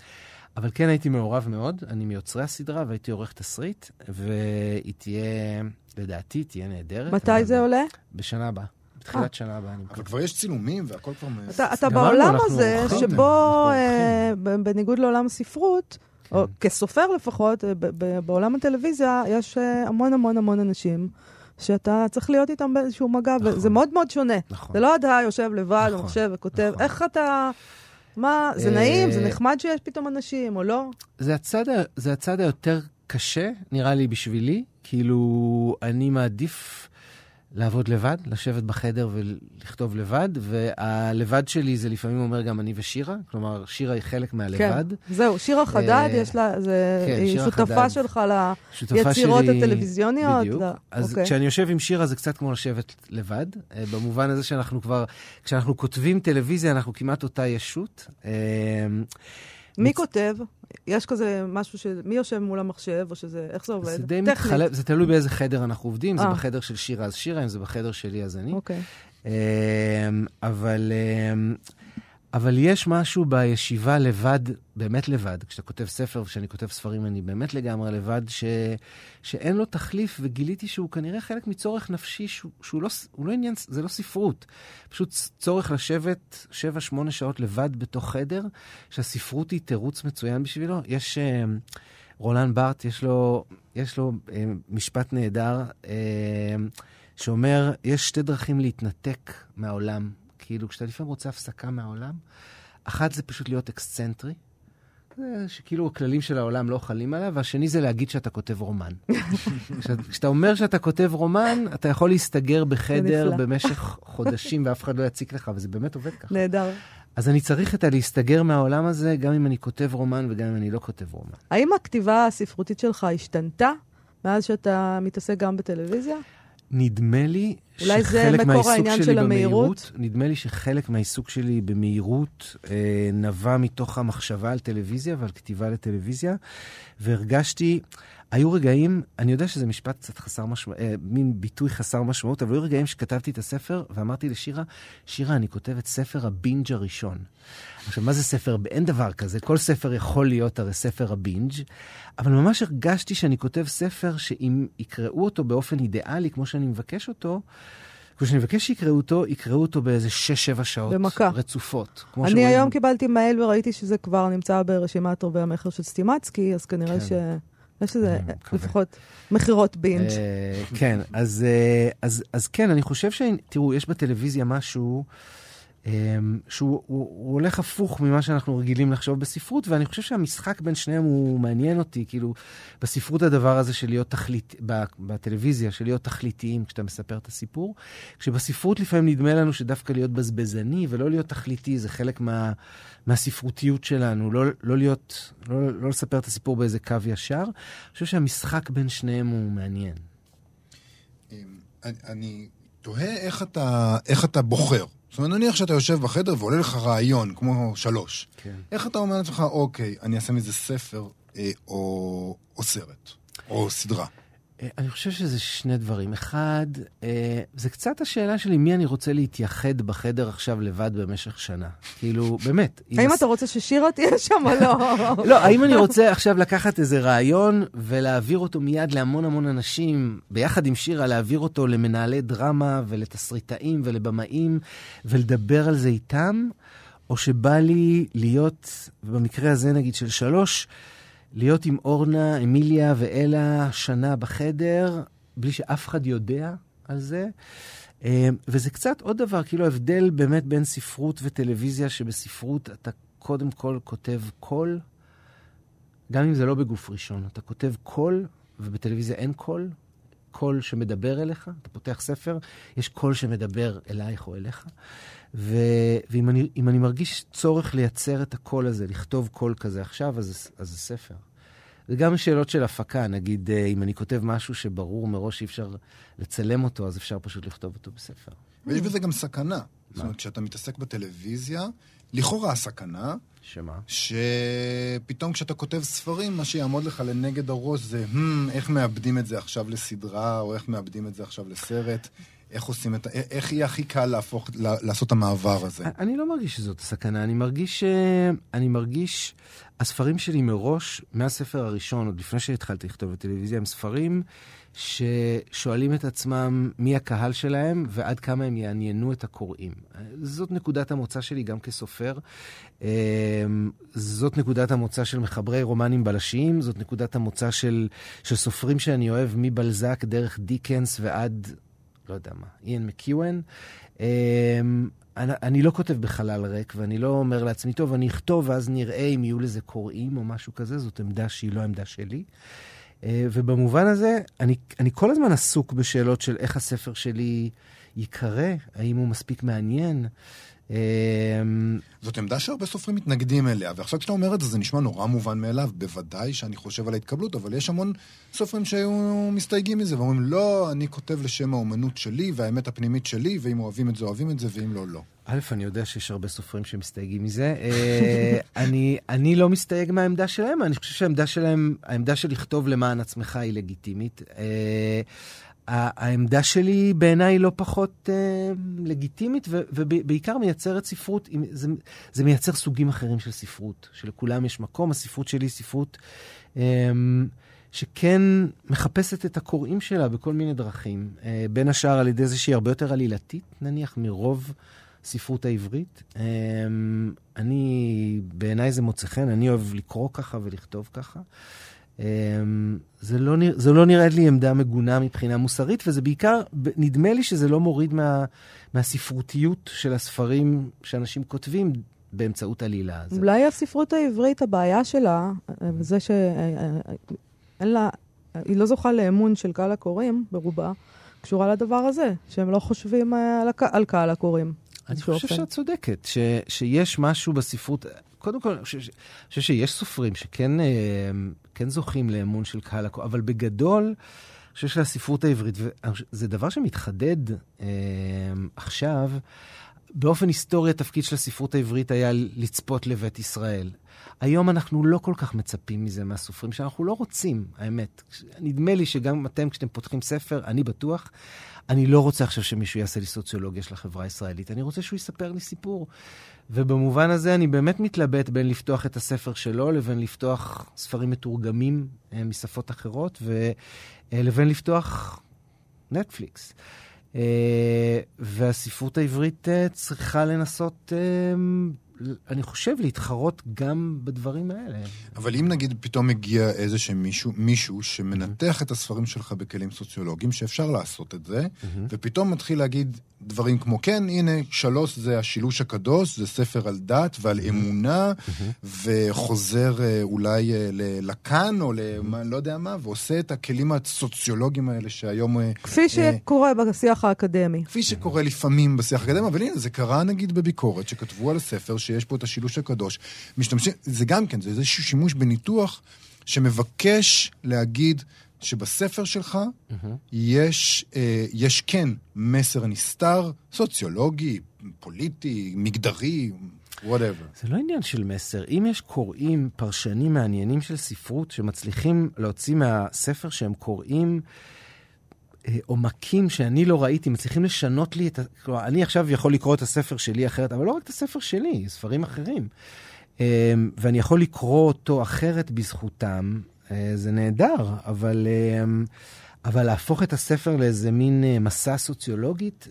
אבל כן הייתי מעורב מאוד, אני מיוצרי הסדרה והייתי עורך תסריט, והיא תהיה, לדעתי, תהיה נהדרת. מתי זה עולה? בשנה הבאה. בתחילת שנה הבאה. אבל כבר יש צילומים והכל כבר... אתה, אתה בעולם הזה, שבו, אה, בניגוד לעולם הספרות, או כסופר לפחות, בעולם הטלוויזיה יש המון המון המון אנשים שאתה צריך להיות איתם באיזשהו מגע, נכון. וזה מאוד מאוד שונה. נכון. זה לא אתה יושב לבד נכון, במחשב וכותב, נכון. איך אתה... מה, זה נעים? זה נחמד שיש פתאום אנשים, או לא? זה הצד, זה הצד היותר קשה, נראה לי, בשבילי. כאילו, אני מעדיף... לעבוד לבד, לשבת בחדר ולכתוב לבד, והלבד שלי זה לפעמים אומר גם אני ושירה, כלומר, שירה היא חלק מהלבד. כן, זהו, שירה חדד, יש לה, זה, כן, היא שותפה חדד, שלך ליצירות שלי, הטלוויזיוניות. בדיוק. לה, אז אוקיי. כשאני יושב עם שירה זה קצת כמו לשבת לבד, במובן הזה שאנחנו כבר, כשאנחנו כותבים טלוויזיה, אנחנו כמעט אותה ישות. מי כותב? יש כזה משהו ש... מי יושב מול המחשב, או שזה... איך זה עובד? זה די מתחלף, זה תלוי באיזה חדר אנחנו עובדים. זה בחדר של שירה, אז שירה, אם זה בחדר שלי, אז אני. אוקיי. אבל... אבל יש משהו בישיבה לבד, באמת לבד, כשאתה כותב ספר וכשאני כותב ספרים, אני באמת לגמרי לבד, ש... שאין לו תחליף, וגיליתי שהוא כנראה חלק מצורך נפשי, שהוא, שהוא לא, לא עניין, זה לא ספרות. פשוט צורך לשבת 7-8 שעות לבד בתוך חדר, שהספרות היא תירוץ מצוין בשבילו. יש... uh, רולן בארט, יש לו, יש לו uh, משפט נהדר, uh, שאומר, יש שתי דרכים להתנתק מהעולם. כאילו, כשאתה לפעמים רוצה הפסקה מהעולם, אחת זה פשוט להיות אקסצנטרי, שכאילו הכללים של העולם לא חלים עליו, והשני זה להגיד שאתה כותב רומן. (laughs) כשאתה אומר שאתה כותב רומן, אתה יכול להסתגר בחדר במשך חודשים ואף אחד לא יציק לך, וזה באמת עובד ככה. נהדר. אז אני צריך את הלהסתגר מהעולם הזה, גם אם אני כותב רומן וגם אם אני לא כותב רומן. האם הכתיבה הספרותית שלך השתנתה מאז שאתה מתעסק גם בטלוויזיה? נדמה לי שחלק מהעיסוק שלי במהירות, נדמה לי שחלק מהעיסוק שלי במהירות אה, נבע מתוך המחשבה על טלוויזיה ועל כתיבה לטלוויזיה, והרגשתי, היו רגעים, אני יודע שזה משפט קצת חסר משמעות, אה, מין ביטוי חסר משמעות, אבל היו רגעים שכתבתי את הספר ואמרתי לשירה, שירה, אני כותב את ספר הבינג' הראשון. עכשיו, מה זה ספר? אין דבר כזה, כל ספר יכול להיות הרי ספר הבינג', אבל ממש הרגשתי שאני כותב ספר שאם יקראו אותו באופן אידיאלי, כמו שאני מבקש אותו, כשאני מבקש שיקראו אותו, יקראו אותו באיזה 6-7 שעות במכה. רצופות. אני שרואים- היום קיבלתי מייל וראיתי שזה כבר נמצא ברשימת רבי המכר של סטימצקי, אז כנראה כן. ש... יש לזה. לפחות מכירות בינג'. אה, כן, אז, אה, אז, אז כן, אני חושב ש... תראו, יש בטלוויזיה משהו שהוא הוא, הוא הולך הפוך ממה שאנחנו רגילים לחשוב בספרות, ואני חושב שהמשחק בין שניהם הוא מעניין אותי. כאילו, בספרות הדבר הזה של להיות תכלית, בטלוויזיה, של להיות תכליתיים כשאתה מספר את הסיפור, כשבספרות לפעמים נדמה לנו שדווקא להיות בזבזני ולא להיות תכליתי זה חלק מה, מהספרותיות שלנו, לא, לא להיות, לא, לא לספר את הסיפור באיזה קו ישר. אני חושב שהמשחק בין שניהם הוא מעניין. אמ, אני תוהה איך אתה, איך אתה בוחר. זאת אומרת, נניח שאתה יושב בחדר ועולה לך רעיון, כמו שלוש. כן. איך אתה אומר לעצמך, אוקיי, אני אעשה מזה ספר אה, או, או סרט, או סדרה. אה, אני חושב שזה שני דברים. אחד, אה, זה קצת השאלה שלי מי אני רוצה להתייחד בחדר עכשיו לבד במשך שנה. כאילו, באמת. אם האם אתה רוצה ששירה תהיה שם או לא? (laughs) לא, האם אני רוצה עכשיו לקחת איזה רעיון ולהעביר אותו מיד להמון המון אנשים, ביחד עם שירה, להעביר אותו למנהלי דרמה ולתסריטאים ולבמאים, ולדבר על זה איתם, או שבא לי להיות, במקרה הזה נגיד של שלוש, להיות עם אורנה, אמיליה ואלה שנה בחדר, בלי שאף אחד יודע על זה. אה, וזה קצת עוד דבר, כאילו ההבדל באמת בין ספרות וטלוויזיה, שבספרות אתה קודם כל כותב קול, גם אם זה לא בגוף ראשון, אתה כותב קול, ובטלוויזיה אין קול, קול שמדבר אליך, אתה פותח ספר, יש קול שמדבר אלייך או אליך. ו... ואם אני, אני מרגיש צורך לייצר את הקול הזה, לכתוב קול כזה עכשיו, אז, אז זה ספר. זה גם שאלות של הפקה, נגיד, אה, אם אני כותב משהו שברור מראש שאי אפשר לצלם אותו, אז אפשר פשוט לכתוב אותו בספר. ויש בזה גם סכנה. זאת אומרת, כשאתה מתעסק בטלוויזיה, לכאורה הסכנה, שמה? שפתאום כשאתה כותב ספרים, מה שיעמוד לך לנגד הראש זה, המ, איך מעבדים את זה עכשיו לסדרה, או איך מעבדים את זה עכשיו לסרט, איך עושים את ה... איך יהיה הכי קל להפוך, לעשות את המעבר הזה. אני לא מרגיש שזאת הסכנה, אני מרגיש ש... אני מרגיש... הספרים שלי מראש, מהספר הראשון, עוד לפני שהתחלתי לכתוב בטלוויזיה, הם ספרים ששואלים את עצמם מי הקהל שלהם ועד כמה הם יעניינו את הקוראים. זאת נקודת המוצא שלי גם כסופר. אמ, זאת נקודת המוצא של מחברי רומנים בלשיים, זאת נקודת המוצא של, של סופרים שאני אוהב, מבלזק דרך דיקנס ועד, לא יודע מה, איין. אמ, אני, אני לא כותב בחלל ריק, ואני לא אומר לעצמי, טוב, אני אכתוב ואז נראה אם יהיו לזה קוראים או משהו כזה, זאת עמדה שהיא לא עמדה שלי. אה, ובמובן הזה, אני, אני כל הזמן עסוק בשאלות של איך הספר שלי ייקרא, האם הוא מספיק מעניין. אה, זאת עמדה שהרבה סופרים מתנגדים אליה, ועכשיו כשאתה אומר את זה, זה נשמע נורא מובן מאליו, בוודאי שאני חושב על ההתקבלות, אבל יש המון סופרים שהיו מסתייגים מזה, ואומרים, לא, אני כותב לשם האומנות שלי, והאמת הפנימית שלי, ואם אוהבים את זה, אוהבים את זה, ואם לא, לא. א', אני יודע שיש הרבה סופרים שמסתייגים מזה. אה, אני, אני לא מסתייג מהעמדה שלהם, אני חושב שהעמדה שלהם, העמדה של לכתוב למען עצמך היא לגיטימית. העמדה שלי בעיניי לא פחות אה, לגיטימית, ובעיקר מייצרת ספרות, זה, זה מייצר סוגים אחרים של ספרות, שלכולם יש מקום. הספרות שלי היא ספרות אה, שכן מחפשת את הקוראים שלה בכל מיני דרכים, אה, בין השאר על ידי זה שהיא הרבה יותר עלילתית, נניח, מרוב הספרות העברית. אה, אני, בעיניי זה מוצא חן, אני אוהב לקרוא ככה ולכתוב ככה. זה לא, נרא- זה לא נראית לי עמדה מגונה מבחינה מוסרית, וזה בעיקר, נדמה לי שזה לא מוריד מה, מהספרותיות של הספרים שאנשים כותבים באמצעות עלילה. זה, אולי הספרות העברית, הבעיה שלה, אה, זה שאין לה, היא לא זוכה לאמון של קהל הקוראים, ברובה, קשורה לדבר הזה, שהם לא חושבים אה, על, הק... על קהל הקוראים. אני חושב. שאת צודקת, ש, שיש משהו בספרות, קודם כל, אני חושב, שיש סופרים שכן אה, כן זוכים לאמון של קהל הקורא, אבל בגדול, אני חושב שהספרות העברית, וזה דבר שמתחדד אה, עכשיו, באופן היסטורי התפקיד של הספרות העברית היה לצפות לבית ישראל. היום אנחנו לא כל כך מצפים מזה מהסופרים, שאנחנו לא רוצים, האמת. נדמה לי שגם אתם, כשאתם פותחים ספר, אני בטוח, אני לא רוצה עכשיו שמישהו יעשה לי סוציולוגיה של החברה הישראלית, אני רוצה שהוא יספר לי סיפור. ובמובן הזה אני באמת מתלבט בין לפתוח את הספר שלו לבין לפתוח ספרים מתורגמים אה, משפות אחרות, ולבין אה, לפתוח נטפליקס. אה, והספרות העברית צריכה לנסות אני חושב, להתחרות גם בדברים האלה. אבל אם נגיד פתאום מגיע איזה מישהו, מישהו שמנתח mm-hmm. את הספרים שלך בכלים סוציולוגיים, שאפשר לעשות את זה, mm-hmm. ופתאום מתחיל להגיד דברים כמו, כן, הנה, שלוש זה השילוש הקדוש, זה ספר על דת ועל mm-hmm. אמונה, mm-hmm. וחוזר אה, אולי אה, לקאן, או למה, לא יודע מה, ועושה את הכלים הסוציולוגיים האלה שהיום... אה, כפי אה, שקורה בשיח האקדמי. כפי שקורה לפעמים בשיח האקדמי, אבל הנה, זה קרה נגיד בביקורת, שכתבו על הספר, שיש פה את השילוש הקדוש. משתמשים, זה גם כן, זה איזשהו שימוש בניתוח שמבקש להגיד שבספר שלך mm-hmm. יש, אה, יש כן מסר נסתר, סוציולוגי, פוליטי, מגדרי, whatever. זה לא עניין של מסר. אם יש קוראים, פרשנים מעניינים של ספרות, שמצליחים להוציא מהספר שהם קוראים... אה, עומקים שאני לא ראיתי, מצליחים לשנות לי את ה... כלומר, אני עכשיו יכול לקרוא את הספר שלי אחרת, אבל לא רק את הספר שלי, ספרים אחרים. אה, ואני יכול לקרוא אותו אחרת בזכותם, אה, זה נהדר, אבל, אבל להפוך את הספר לאיזה מין מסע סוציולוגית,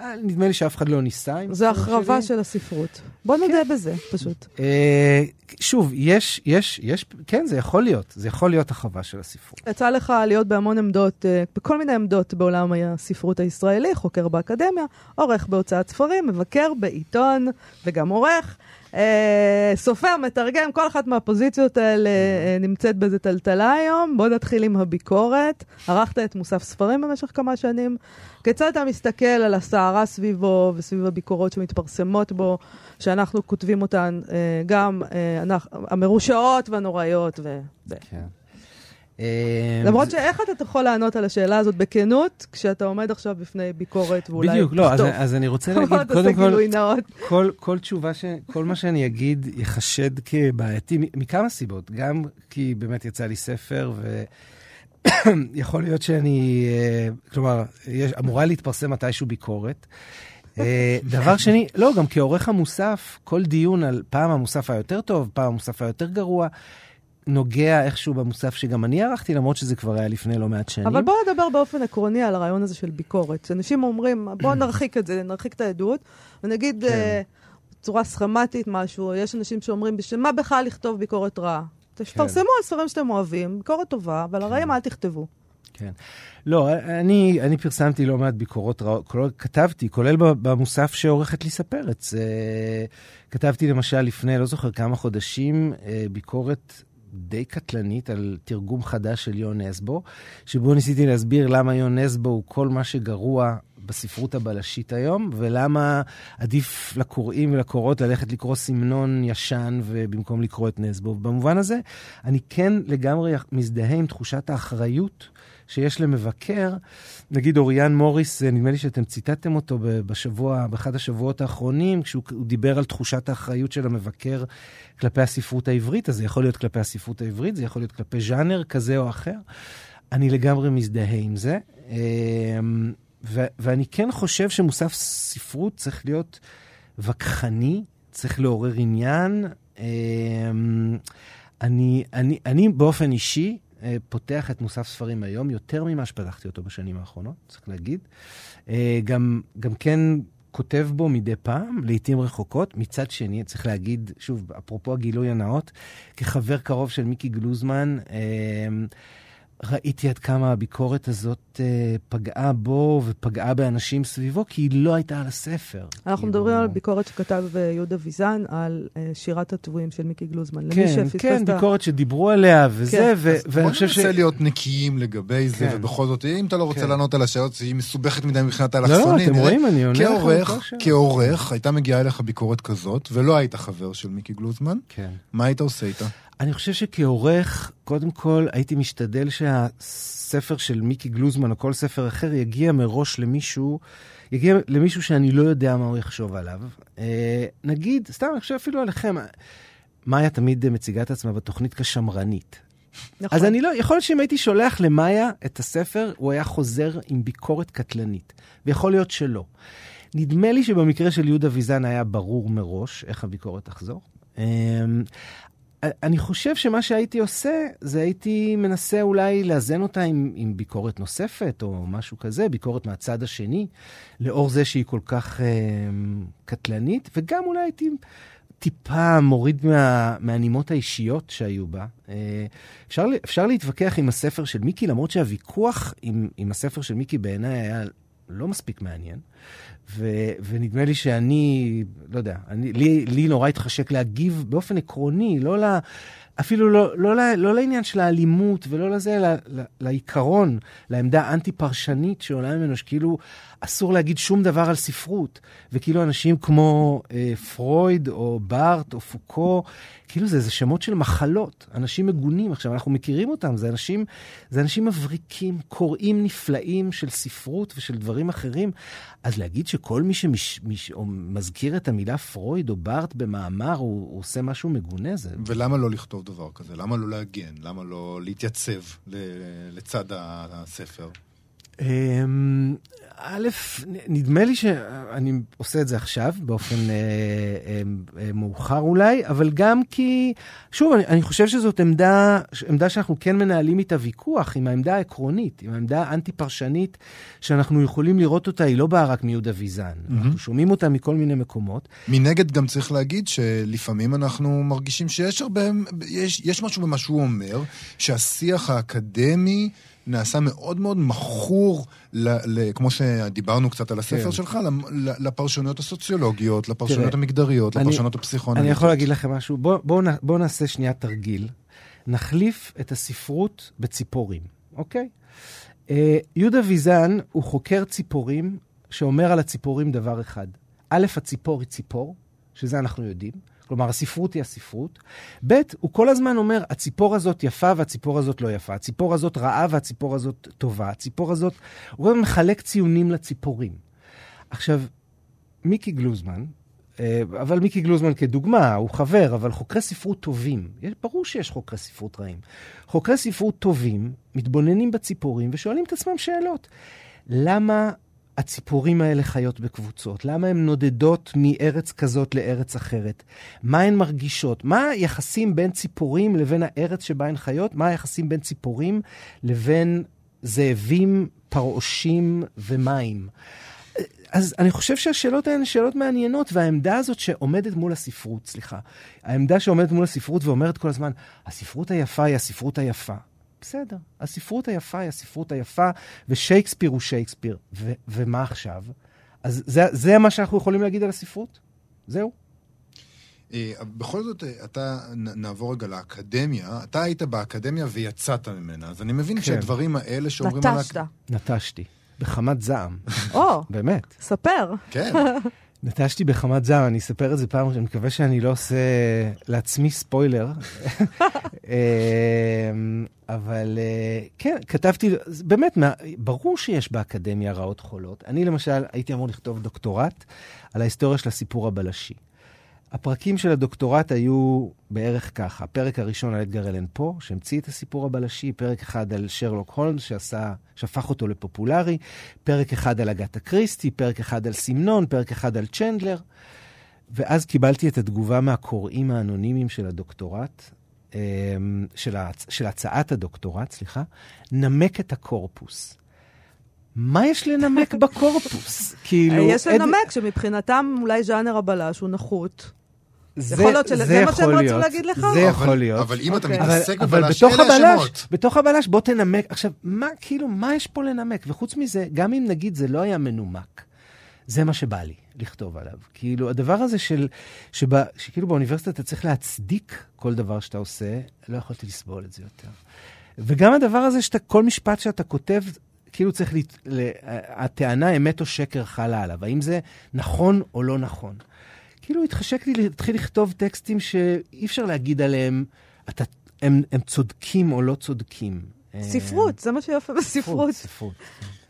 אה, נדמה לי שאף אחד לא ניסה. זה החרבה של הספרות. בוא נודה כן. בזה, פשוט. אה, שוב, יש, יש, יש, כן, זה יכול להיות. זה יכול להיות החרבה של הספרות. יצא לך להיות בהמון עמדות, אה, בכל מיני עמדות בעולם הספרות הישראלי, חוקר באקדמיה, עורך בהוצאת ספרים, מבקר בעיתון וגם עורך. אה, סופר, מתרגם, כל אחת מהפוזיציות האלה אה, נמצאת באיזה טלטלה היום. בוא נתחיל עם הביקורת. ערכת את מוסף ספרים במשך כמה שנים. כיצד אתה מסתכל על הסערה סביבו וסביב הביקורות שמתפרסמות בו, שאנחנו כותבים אותן, אה, גם המרושעות והנוראיות ו... כן. אה, למרות שאיך אתה יכול לענות על השאלה הזאת בכנות, כשאתה עומד עכשיו בפני ביקורת ואולי... בדיוק, לא, אז, אז אני רוצה (laughs) להגיד, קודם כל, כל, כל תשובה, ש, כל מה שאני אגיד ייחשד כבעייתי מכמה סיבות. גם כי באמת יצא לי ספר, ויכול (coughs) להיות שאני, אה, כלומר, יש, אמורה להתפרסם מתישהו ביקורת. אה, (laughs) דבר שני, לא, גם כעורך המוסף, כל דיון על פעם המוסף היותר טוב, פעם המוסף היותר גרוע, נוגע איכשהו במוסף שגם אני ערכתי, למרות שזה כבר היה לפני לא מעט שנים. אבל בואו נדבר באופן עקרוני על הרעיון הזה של ביקורת. אנשים אומרים, בואו (clears throat) נרחיק את זה, נרחיק את העדות, ונגיד כן. uh, בצורה סכמטית משהו, יש אנשים שאומרים, בשביל מה בכלל לכתוב ביקורת רעה? תפרסמו כן. על ספרים שאתם אוהבים, ביקורת טובה, אבל כן. הרעים אל תכתבו. כן. לא, אני, אני פרסמתי לא מעט ביקורות רעות, כתבתי, כולל במוסף שעורכת ליסה פרץ. כתבתי למשל לפני, לא זוכר כמה חודשים, אה, ביקורת די קטלנית על תרגום חדש של יון נסבו, שבו ניסיתי להסביר למה יון נסבו הוא כל מה שגרוע בספרות הבלשית היום, ולמה עדיף לקוראים ולקוראות ללכת לקרוא סמנון ישן ובמקום לקרוא את נסבו. במובן הזה, אני כן לגמרי מזדהה עם תחושת האחריות שיש למבקר. נגיד אוריאן מוריס, נדמה לי שאתם ציטטתם אותו בשבוע, באחד השבועות האחרונים, כשהוא דיבר על תחושת האחריות של המבקר כלפי הספרות העברית, אז זה יכול להיות כלפי הספרות העברית, זה יכול להיות כלפי ז'אנר כזה או אחר. אני לגמרי מזדהה עם זה. אמ, ו- ואני כן חושב שמוסף ספרות צריך להיות וכחני, צריך לעורר עניין. אמ, אני, אני, אני באופן אישי אה, פותח את מוסף ספרים היום יותר ממה שפתחתי אותו בשנים האחרונות, צריך להגיד. אה, גם, גם כן כותב בו מדי פעם, לעיתים רחוקות. מצד שני, צריך להגיד, שוב, אפרופו הגילוי הנאות, כחבר קרוב של מיקי גלוזמן, אה, ראיתי עד כמה הביקורת הזאת אה, פגעה בו ופגעה באנשים סביבו, כי היא לא הייתה על הספר. אנחנו כאילו... מדברים על ביקורת שכתב אה, יהודה ויזן, על אה, שירת הטבועים של מיקי גלוזמן. כן, כן, ביקורת שדיברו עליה וזה, כן. ו- ואני חושב ש... בוא ננסה להיות נקיים לגבי זה, כן. ובכל זאת, אם אתה לא רוצה כן. לענות על השאלות, שהיא מסובכת מדי מבחינת האלכסונים. לא, אתם רואים, אני עונה לך. כעורך, הייתה מגיעה אליך ביקורת כזאת, ולא היית חבר של מיקי גלוזמן, כן. מה היית עושה איתה? אני חושב שכעורך, קודם כל הייתי משתדל שהספר של מיקי גלוזמן או כל ספר אחר יגיע מראש למישהו יגיע למישהו שאני לא יודע מה הוא יחשוב עליו. אה, נגיד, סתם, אני חושב אפילו עליכם, מאיה תמיד מציגה את עצמה בתוכנית כשמרנית. נכון. אז אני לא, יכול להיות שאם הייתי שולח למאיה את הספר, הוא היה חוזר עם ביקורת קטלנית, ויכול להיות שלא. נדמה לי שבמקרה של יהודה ויזן היה ברור מראש איך הביקורת תחזור. אני חושב שמה שהייתי עושה, זה הייתי מנסה אולי לאזן אותה עם, עם ביקורת נוספת, או משהו כזה, ביקורת מהצד השני, לאור זה שהיא כל כך אה, קטלנית, וגם אולי הייתי טיפה מוריד מה, מהנימות האישיות שהיו בה. אה, אפשר, אפשר להתווכח עם הספר של מיקי, למרות שהוויכוח עם, עם הספר של מיקי בעיניי היה לא מספיק מעניין. ו, ונדמה לי שאני, לא יודע, אני, לי, לי נורא התחשק להגיב באופן עקרוני, לא ל... אפילו לא, לא, לא, לא לעניין של האלימות ולא לזה, אלא לעיקרון, לעמדה האנטי-פרשנית שעולה ממנו, שכאילו אסור להגיד שום דבר על ספרות, וכאילו אנשים כמו אה, פרויד או בארט או פוקו, כאילו זה, זה שמות של מחלות, אנשים מגונים. עכשיו, אנחנו מכירים אותם, זה אנשים, זה אנשים מבריקים, קוראים נפלאים של ספרות ושל דברים אחרים. אז להגיד שכל מי שמזכיר את המילה פרויד או בארט במאמר, הוא, הוא עושה משהו מגונה, זה... ולמה לא לכתוב דבר כזה? למה לא להגן? למה לא להתייצב לצד הספר? אמ, א', נדמה לי שאני עושה את זה עכשיו, באופן אה, אה, אה, מאוחר אולי, אבל גם כי, שוב, אני, אני חושב שזאת עמדה, עמדה שאנחנו כן מנהלים איתה ויכוח, עם העמדה העקרונית, עם העמדה האנטי-פרשנית, שאנחנו יכולים לראות אותה, היא לא באה רק מיהודה ויזן. Mm-hmm. אנחנו שומעים אותה מכל מיני מקומות. מנגד גם צריך להגיד שלפעמים אנחנו מרגישים שיש הרבה, יש, יש משהו במה שהוא אומר, שהשיח האקדמי... נעשה מאוד מאוד מכור, ל, ל, כמו שדיברנו קצת על הספר כן. שלך, לפרשנויות הסוציולוגיות, לפרשנויות תראה, המגדריות, לפרשנויות הפסיכואנליטיות. אני יכול להגיד לכם משהו? בואו בוא, בוא נעשה שנייה תרגיל. נחליף את הספרות בציפורים, אוקיי? אה, יהודה ויזן הוא חוקר ציפורים שאומר על הציפורים דבר אחד. א', הציפור היא ציפור, שזה אנחנו יודעים. כלומר, הספרות היא הספרות. ב', הוא כל הזמן אומר, הציפור הזאת יפה והציפור הזאת לא יפה. הציפור הזאת רעה והציפור הזאת טובה. הציפור הזאת... הוא גם מחלק ציונים לציפורים. עכשיו, מיקי גלוזמן, אה, אבל מיקי גלוזמן כדוגמה, הוא חבר, אבל חוקרי ספרות טובים, ברור שיש חוקרי ספרות רעים. חוקרי ספרות טובים מתבוננים בציפורים ושואלים את עצמם שאלות. למה הציפורים האלה חיות בקבוצות? למה הן נודדות מארץ כזאת לארץ אחרת? מה הן מרגישות? מה היחסים בין ציפורים לבין הארץ שבה הן חיות? מה היחסים בין ציפורים לבין זאבים, פרעושים ומים? אז אני חושב שהשאלות האלה הן שאלות מעניינות, והעמדה הזאת שעומדת מול הספרות, סליחה, העמדה שעומדת מול הספרות ואומרת כל הזמן, הספרות היפה היא הספרות היפה. בסדר, הספרות היפה היא הספרות היפה, ושייקספיר הוא שייקספיר. ו- ומה עכשיו? אז זה, זה מה שאנחנו יכולים להגיד על הספרות? זהו. אה, בכל זאת, אה, אתה, נעבור רגע לאקדמיה. אתה היית באקדמיה ויצאת ממנה, אז אני מבין כן. שהדברים האלה שאומרים... נטשת. על... נטשתי. בחמת זעם. או, באמת. ספר. כן. (laughs) נטשתי בחמת זעם, אני אספר את זה פעם, אני מקווה שאני לא עושה לעצמי ספוילר. (laughs) אמ, אבל אה, כן, כתבתי, באמת, ברור שיש באקדמיה רעות חולות. אני למשל הייתי אמור לכתוב דוקטורט על ההיסטוריה של הסיפור הבלשי. הפרקים של הדוקטורט היו בערך ככה. הפרק הראשון על אדגר אלן פה, שהמציא את הסיפור הבלשי, פרק אחד על שרלוק הולמס, שעשה, שהפך אותו לפופולרי, פרק אחד על אגתה קריסטי, פרק אחד על סמנון, פרק אחד על צ'נדלר. ואז קיבלתי את התגובה מהקוראים האנונימיים של הדוקטורט, אמ, של, הצ... של הצעת הדוקטורט, סליחה, נמק את הקורפוס. מה יש לנמק בקורפוס? (laughs) כאילו... יש לנמק שמבחינתם אולי ז'אנר הבלש הוא נחות. זה, יכול להיות שזה מה שהם רצו להגיד לך? זה יכול להיות. אבל אם אתה אוקיי. מתעסק בבלש, אלה השמות. בתוך הבלש, בוא תנמק. עכשיו, מה, כאילו, מה יש פה לנמק? וחוץ מזה, גם אם נגיד זה לא היה מנומק, זה מה שבא לי לכתוב עליו. כאילו, הדבר הזה של, שבה, שכאילו באוניברסיטה אתה צריך להצדיק כל דבר שאתה עושה, לא יכולתי לסבול את זה יותר. וגם הדבר הזה שאתה, כל משפט שאתה כותב, כאילו צריך, לה, הטענה אמת או שקר חלה עליו. האם זה נכון או לא נכון? כאילו התחשק לי להתחיל לכתוב טקסטים שאי אפשר להגיד עליהם, אתה, הם, הם צודקים או לא צודקים. ספרות, זה מה שיפה בספרות. ספרות.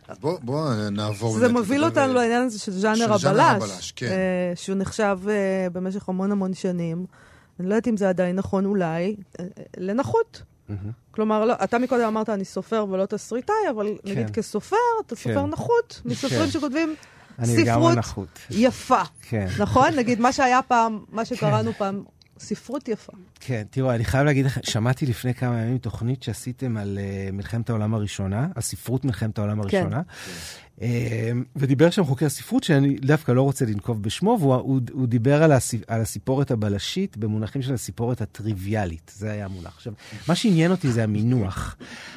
אז בוא, בוא נעבור... זה מוביל אותנו לעניין הזה של ז'אנר הבלש. כן. אה, שהוא נחשב אה, במשך המון המון שנים, אני לא יודעת אם זה עדיין נכון אולי, אה, לנחות. כלומר, לא, אתה מקודם אמרת, אני סופר ולא תסריטאי, אבל כן. נגיד כסופר, אתה סופר כן. נחות, מסופרים כן. שכותבים אני לגמרי ספרות נחות. יפה. כן. נכון? נגיד, מה שהיה פעם, מה שקראנו פעם, ספרות יפה. כן, תראו, אני חייב להגיד לכם, שמעתי לפני כמה ימים תוכנית שעשיתם על uh, מלחמת העולם הראשונה, על ספרות מלחמת העולם הראשונה. Uh, ודיבר שם חוקר ספרות, שאני דווקא לא רוצה לנקוב בשמו, והוא הוא, הוא דיבר על, הסיפ, על הסיפורת הבלשית במונחים של הסיפורת הטריוויאלית. זה היה המונח. עכשיו, מה שעניין אותי זה המינוח.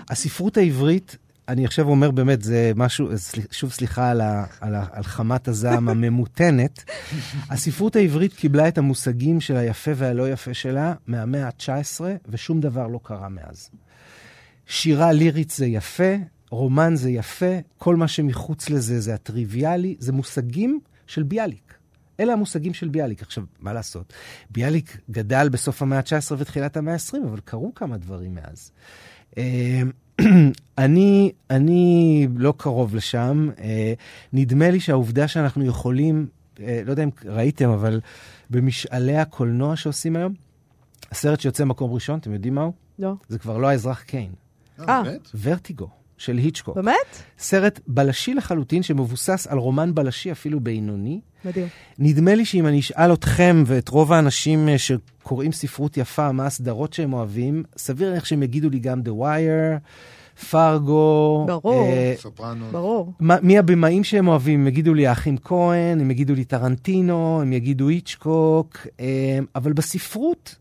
הספרות העברית אני עכשיו אומר באמת, זה משהו, שוב סליחה על, ה, על, ה, על חמת הזעם הממותנת. (laughs) הספרות העברית קיבלה את המושגים של היפה והלא יפה שלה מהמאה ה-19, ושום דבר לא קרה מאז. שירה לירית זה יפה, רומן זה יפה, כל מה שמחוץ לזה זה הטריוויאלי, זה מושגים של ביאליק. אלה המושגים של ביאליק. עכשיו, מה לעשות? ביאליק גדל בסוף המאה ה-19 ותחילת המאה ה-20, אבל קרו כמה דברים מאז. אני, אני לא קרוב לשם. אה, נדמה לי שהעובדה שאנחנו יכולים, אה, לא יודע אם ראיתם, אבל במשאלי הקולנוע שעושים היום, הסרט שיוצא מקום ראשון, אתם יודעים מהו? לא. זה כבר לא האזרח קיין. אה. באמת? ורטיגו של היצ'קוק. באמת? סרט בלשי לחלוטין שמבוסס על רומן בלשי אפילו בינוני. מדהים. נדמה לי שאם אני אשאל אתכם ואת רוב האנשים אה, שקוראים ספרות יפה, מה הסדרות שהם אוהבים, סביר להניח שהם יגידו לי גם The Wire, פרגו. ברור. אה, סופרנו. ברור. מה- מי הבמאים שהם אוהבים? הם יגידו לי האחים כהן, הם יגידו לי טרנטינו, הם יגידו היצ'קוק, אה, אבל בספרות,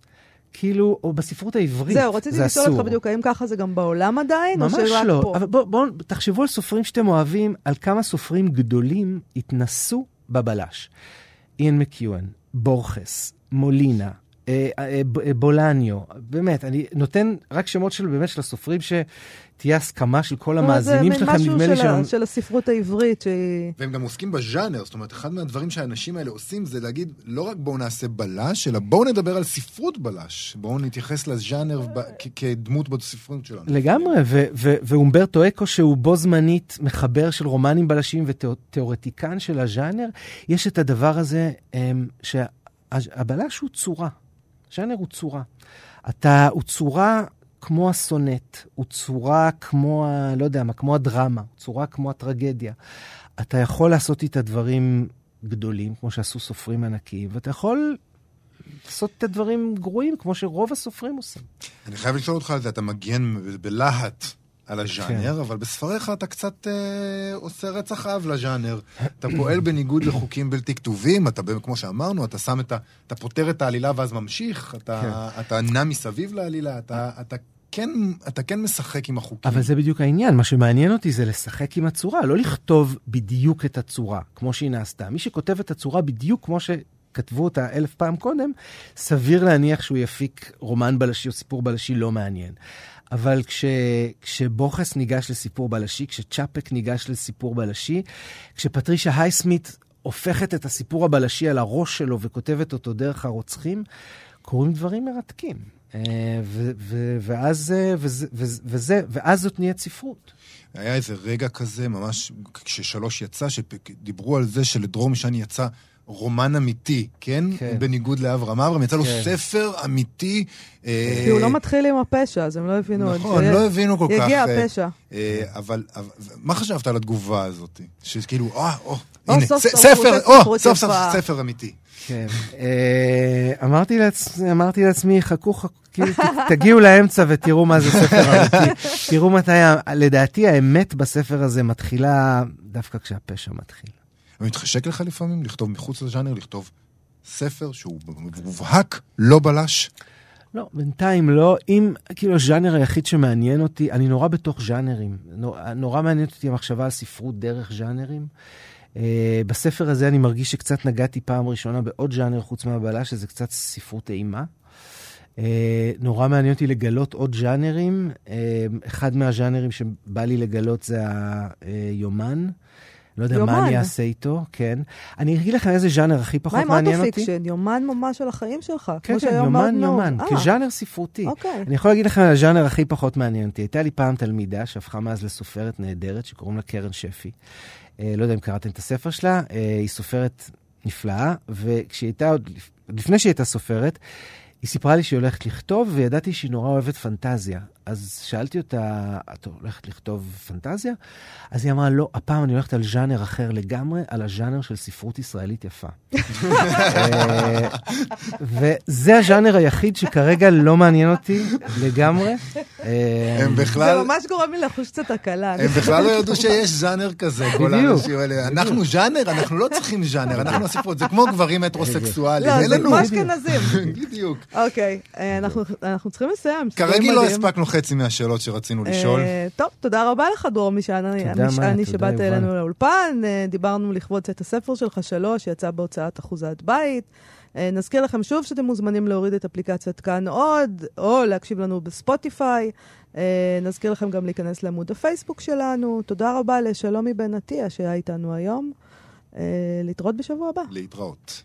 כאילו, או בספרות העברית, זהו, רציתי זה לשאול אסור. אותך בדיוק, האם ככה זה גם בעולם עדיין? או ממש שרק לא. פה? אבל בואו בוא, תחשבו על סופרים שאתם אוהבים, על כמה סופרים גדולים התנסו בבלש. איין מקיואן, בורכס, מולינה, בולניו, באמת, אני נותן רק שמות של באמת של הסופרים שתהיה הסכמה של כל המאזינים שלכם, נדמה לי זה מין משהו. של, הספרות העברית, שהיא... והם גם עוסקים בז'אנר, זאת אומרת, אחד מהדברים שהאנשים האלה עושים זה להגיד, לא רק בואו נעשה בלש, אלא בואו נדבר על ספרות בלש. בואו נתייחס לז'אנר כדמות בספרות שלנו. לגמרי, ואומברטו אקו, שהוא בו זמנית מחבר של רומנים בלשים ותיאורטיקן של הז'אנר, יש את הדבר הזה אמ, שהבלש הוא צורה, ז'אנר הוא צורה. אתה, הוא צורה כמו הסונט, הוא צורה כמו, ה, לא יודע מה, כמו הדרמה, צורה כמו הטרגדיה. אתה יכול לעשות איתה דברים גדולים, כמו שעשו סופרים ענקיים, ואתה יכול לעשות את הדברים גרועים, כמו שרוב הסופרים עושים. אני חייב לשאול אותך על זה, אתה מגן בלהט על הז'אנר, כן. אבל בספריך אתה קצת אה, עושה רצח אב לז'אנר. אתה פועל בניגוד לחוקים בלתי כתובים, אתה, כמו שאמרנו, אתה שם את ה... אתה פותר את העלילה ואז ממשיך, אתה, אתה נע מסביב לעלילה, אתה, אתה, כן, אתה כן משחק עם החוקים. אבל זה בדיוק העניין, מה שמעניין אותי זה לשחק עם הצורה, לא לכתוב בדיוק את הצורה, כמו שהיא נעשתה. מי שכותב את הצורה בדיוק כמו שכתבו אותה אלף פעם קודם, סביר להניח שהוא יפיק רומן בלשי או סיפור בלשי לא מעניין. אבל כש, כשבוכס ניגש לסיפור בלשי, כשצ'אפק ניגש לסיפור בלשי, כשפטרישה הייסמית הופכת את הסיפור הבלשי על הראש שלו וכותבת אותו דרך הרוצחים, קורים דברים מרתקים. אה, ו- ו- ואז, אה, וזה, וזה, ואז זאת נהיית ספרות. היה איזה רגע כזה, ממש כששלוש יצא, שדיברו על זה שלדרור משני יצא רומן אמיתי, כן? כן. בניגוד לאברהם אברהם, יצא לו כן. ספר אמיתי. אה, כי הוא לא מתחיל עם הפשע, אז הם לא הבינו עוד. נכון, ש- לא הבינו כל כך. יגיע אה, הפשע. אה, אבל, אבל מה חשבת על התגובה הזאת? שכאילו, אה, או, או, הנה, סוף ס- סוף ספר, או, סוף סוף. ספר אמיתי. כן. אה, אמרתי, לעצ... אמרתי לעצמי, חכו, חכו, כאילו, תגיעו לאמצע ותראו מה זה ספר אמיתי. (laughs) תראו מתי, לדעתי האמת בספר הזה מתחילה דווקא כשהפשע מתחיל. מתחשק לך לפעמים לכתוב מחוץ לז'אנר, לכתוב ספר שהוא מובהק, לא בלש? לא, בינתיים לא. אם, כאילו, הז'אנר היחיד שמעניין אותי, אני נורא בתוך ז'אנרים. נורא, נורא מעניינת אותי המחשבה על ספרות דרך ז'אנרים. Uh, בספר הזה אני מרגיש שקצת נגעתי פעם ראשונה בעוד ז'אנר חוץ מהבלש, שזה קצת ספרות אימה. Uh, נורא מעניין אותי לגלות עוד ז'אנרים. Uh, אחד מהז'אנרים שבא לי לגלות זה היומן. לא יודע יומן. מה אני אעשה איתו, כן. אני אגיד לכם איזה ז'אנר הכי פחות מעניין אותי. auto-fiction? יומן ממש של החיים שלך. כן, כן, יומן, נהוג. יומן, אה, כז'אנר ספרותי. אוקיי. אני יכול להגיד לכם על הז'אנר הכי פחות מעניין אותי. הייתה לי פעם תלמידה שהפכה מאז לסופרת נהדרת, שקוראים לה קרן שפי. אה, לא יודע אם קראתם את הספר שלה, אה, היא סופרת נפלאה, וכשהיא הייתה, עוד לפני שהיא הייתה סופרת, היא סיפרה לי שהיא הולכת לכתוב, וידעתי שהיא נורא אוהבת פנטזיה. אז שאלתי אותה, את הולכת לכתוב פנטזיה? אז היא אמרה, לא, הפעם אני הולכת על ז'אנר אחר לגמרי, על הז'אנר של ספרות ישראלית יפה. אה, וזה הז'אנר היחיד שכרגע לא מעניין אותי לגמרי. אה, הם זה בכלל... ממש גורם לי לחוש קצת הקלה. הם בכלל לא ידעו שיש ז'אנר כזה, כל. האנשים האלה. אנחנו ז'אנר, אנחנו לא צריכים ז'אנר, אנחנו הספרות, זה כמו גברים הטרוסקסואלים. לא, זה. כמו אשכנזים. (laughs) בדיוק. אוקיי, אה, אנחנו- צריכים לסיים. כרגיל לא. הספקנו חצי מהשאלות שרצינו לשאול. אה, טוב, תודה רבה לך, דרור משעני, שבאת. אלינו לאולפן. אה, דיברנו לכבוד את הספר שלך, שלוש, שיצא בהוצאת אחוזת בית. אה, נזכיר לכם שוב שאתם מוזמנים להוריד את אפליקציית כאן עוד, או להקשיב לנו בספוטיפיי. נזכיר לכם גם להיכנס לעמוד הפייסבוק שלנו. תודה רבה לשלומי בן עטיה שהיה איתנו היום. להתראות בשבוע הבא. להתראות.